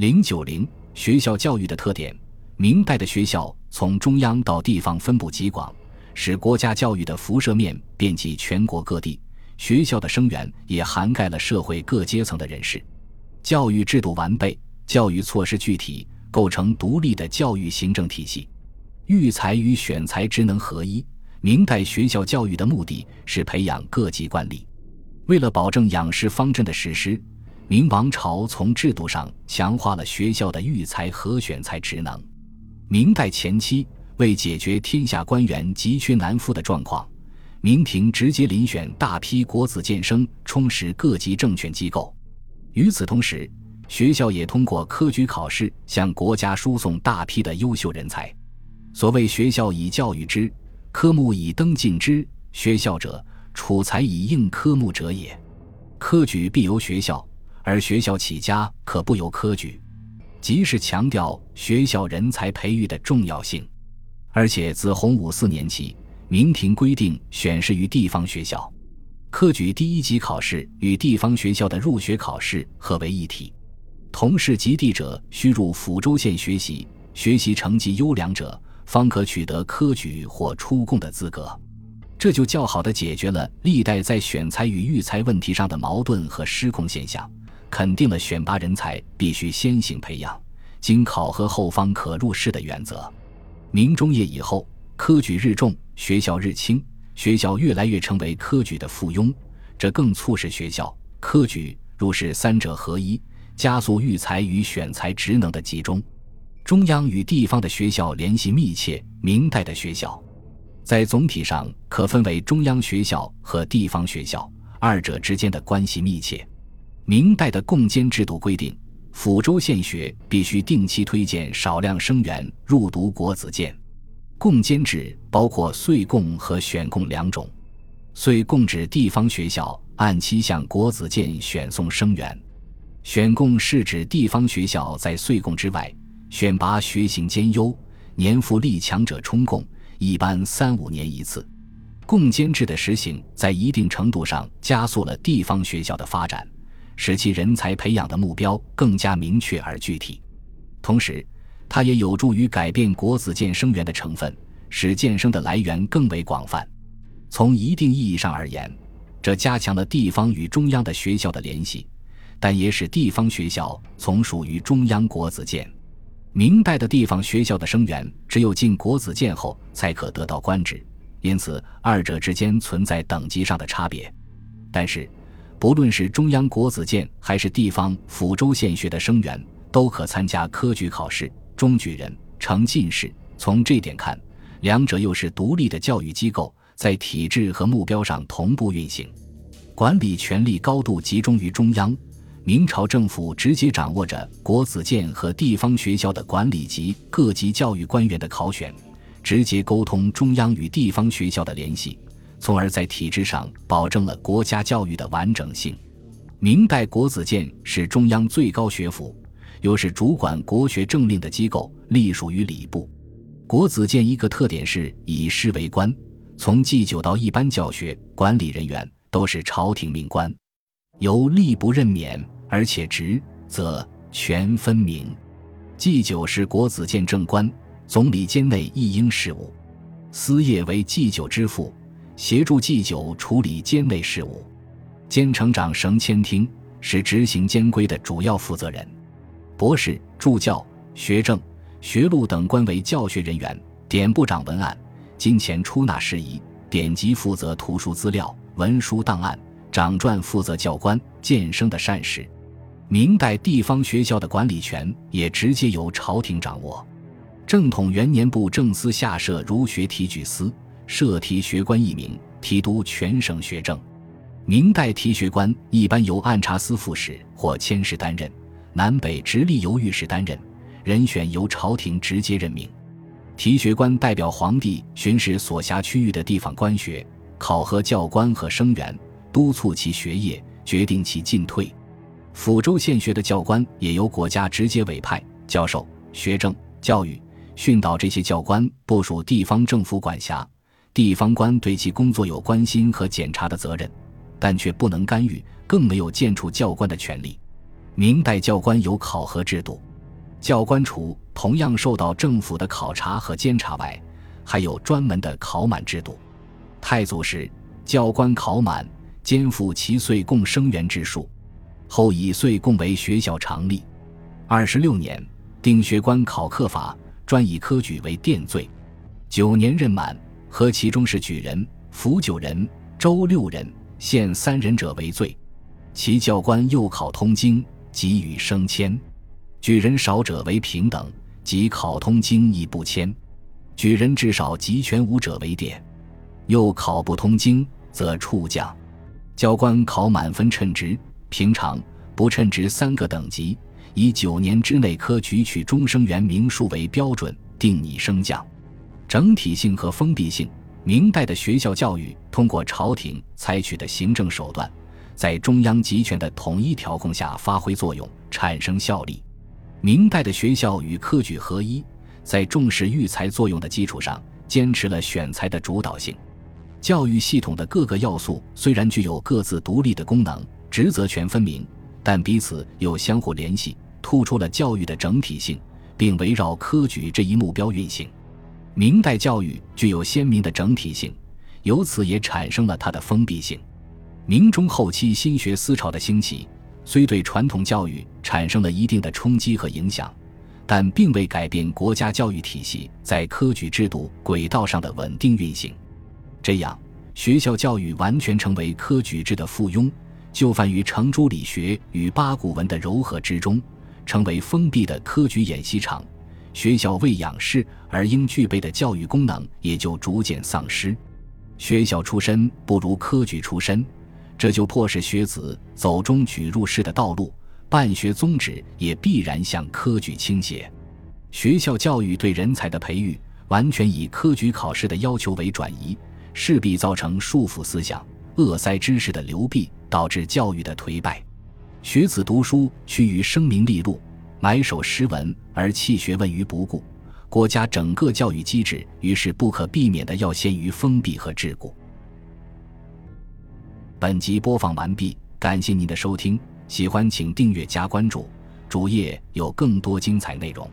零九零学校教育的特点。明代的学校从中央到地方分布极广，使国家教育的辐射面遍及全国各地。学校的生源也涵盖了社会各阶层的人士。教育制度完备，教育措施具体，构成独立的教育行政体系。育才与选才职能合一。明代学校教育的目的是培养各级官吏。为了保证养士方针的实施，明王朝从制度上强化了学校的育才和选才职能。明代前期，为解决天下官员急缺难副的状况，明廷直接遴选大批国子监生，充实各级政权机构。与此同时，学校也通过科举考试向国家输送大批的优秀人才。所谓“学校以教育之，科目以登进之”，学校者，处才以应科目者也。科举必由学校，而学校起家可不由科举。即是强调学校人才培育的重要性，而且自洪武四年起，明廷规定选试于地方学校，科举第一级考试与地方学校的入学考试合为一体，同是及第者需入抚州县学习，学习成绩优良者方可取得科举或出贡的资格，这就较好的解决了历代在选才与育才问题上的矛盾和失控现象。肯定了选拔人才必须先行培养，经考核后方可入仕的原则。明中叶以后，科举日重，学校日轻，学校越来越成为科举的附庸，这更促使学校、科举、入仕三者合一，加速育才与选才职能的集中。中央与地方的学校联系密切。明代的学校，在总体上可分为中央学校和地方学校，二者之间的关系密切。明代的贡监制度规定，抚州县学必须定期推荐少量生源入读国子监。贡监制包括岁贡和选贡两种。岁贡指地方学校按期向国子监选送生源，选贡是指地方学校在岁贡之外选拔学行兼优、年富力强者充贡，一般三五年一次。贡监制的实行，在一定程度上加速了地方学校的发展。使其人才培养的目标更加明确而具体，同时，它也有助于改变国子监生源的成分，使建生的来源更为广泛。从一定意义上而言，这加强了地方与中央的学校的联系，但也使地方学校从属于中央国子监。明代的地方学校的生源只有进国子监后才可得到官职，因此二者之间存在等级上的差别。但是，不论是中央国子监还是地方抚州县学的生源，都可参加科举考试，中举人，成进士。从这点看，两者又是独立的教育机构，在体制和目标上同步运行，管理权力高度集中于中央。明朝政府直接掌握着国子监和地方学校的管理及各级教育官员的考选，直接沟通中央与地方学校的联系。从而在体制上保证了国家教育的完整性。明代国子监是中央最高学府，又是主管国学政令的机构，隶属于礼部。国子监一个特点是以师为官，从祭酒到一般教学管理人员都是朝廷命官，由吏部任免，而且职责权分明。祭酒是国子监正官，总理监内一应事务，司业为祭酒之父。协助祭酒处理监内事务，监丞长绳签厅是执行监规的主要负责人，博士、助教、学政、学录等官为教学人员，典部长文案、金钱出纳事宜，典籍负责图书资料、文书档案，掌传负责教官建生的膳食。明代地方学校的管理权也直接由朝廷掌握，正统元年部正司下设儒学提举司。设提学官一名，提督全省学政。明代提学官一般由按察司副使或佥事担任，南北直隶由御史担任，人选由朝廷直接任命。提学官代表皇帝巡视所辖区域的地方官学，考核教官和生员，督促其学业，决定其进退。抚州县学的教官也由国家直接委派，教授、学政、教育、训导这些教官部属地方政府管辖。地方官对其工作有关心和检查的责任，但却不能干预，更没有建处教官的权利。明代教官有考核制度，教官除同样受到政府的考察和监察外，还有专门的考满制度。太祖时，教官考满，兼负其岁贡生员之数。后以岁贡为学校常例。二十六年，定学官考课法，专以科举为殿罪。九年任满，和其中是举人、辅九人、周六人、县三人者为罪。其教官又考通经，给予升迁。举人少者为平等，即考通经亦不迁；举人至少及全无者为典。又考不通经，则处降。教官考满分称职、平常、不称职三个等级，以九年之内科举取终生员名数为标准，定拟升降。整体性和封闭性，明代的学校教育通过朝廷采取的行政手段，在中央集权的统一调控下发挥作用，产生效力。明代的学校与科举合一，在重视育才作用的基础上，坚持了选才的主导性。教育系统的各个要素虽然具有各自独立的功能，职责权分明，但彼此又相互联系，突出了教育的整体性，并围绕科举这一目标运行。明代教育具有鲜明的整体性，由此也产生了它的封闭性。明中后期新学思潮的兴起。虽对传统教育产生了一定的冲击和影响，但并未改变国家教育体系在科举制度轨道上的稳定运行。这样，学校教育完全成为科举制的附庸，就范于程朱理学与八股文的糅合之中，成为封闭的科举演习场。学校为养士而应具备的教育功能也就逐渐丧失。学校出身不如科举出身。这就迫使学子走中举入仕的道路，办学宗旨也必然向科举倾斜。学校教育对人才的培育完全以科举考试的要求为转移，势必造成束缚思想、扼塞知识的流弊，导致教育的颓败。学子读书趋于声名利禄，埋首诗文而弃学问于不顾，国家整个教育机制于是不可避免的要先于封闭和桎梏。本集播放完毕，感谢您的收听，喜欢请订阅加关注，主页有更多精彩内容。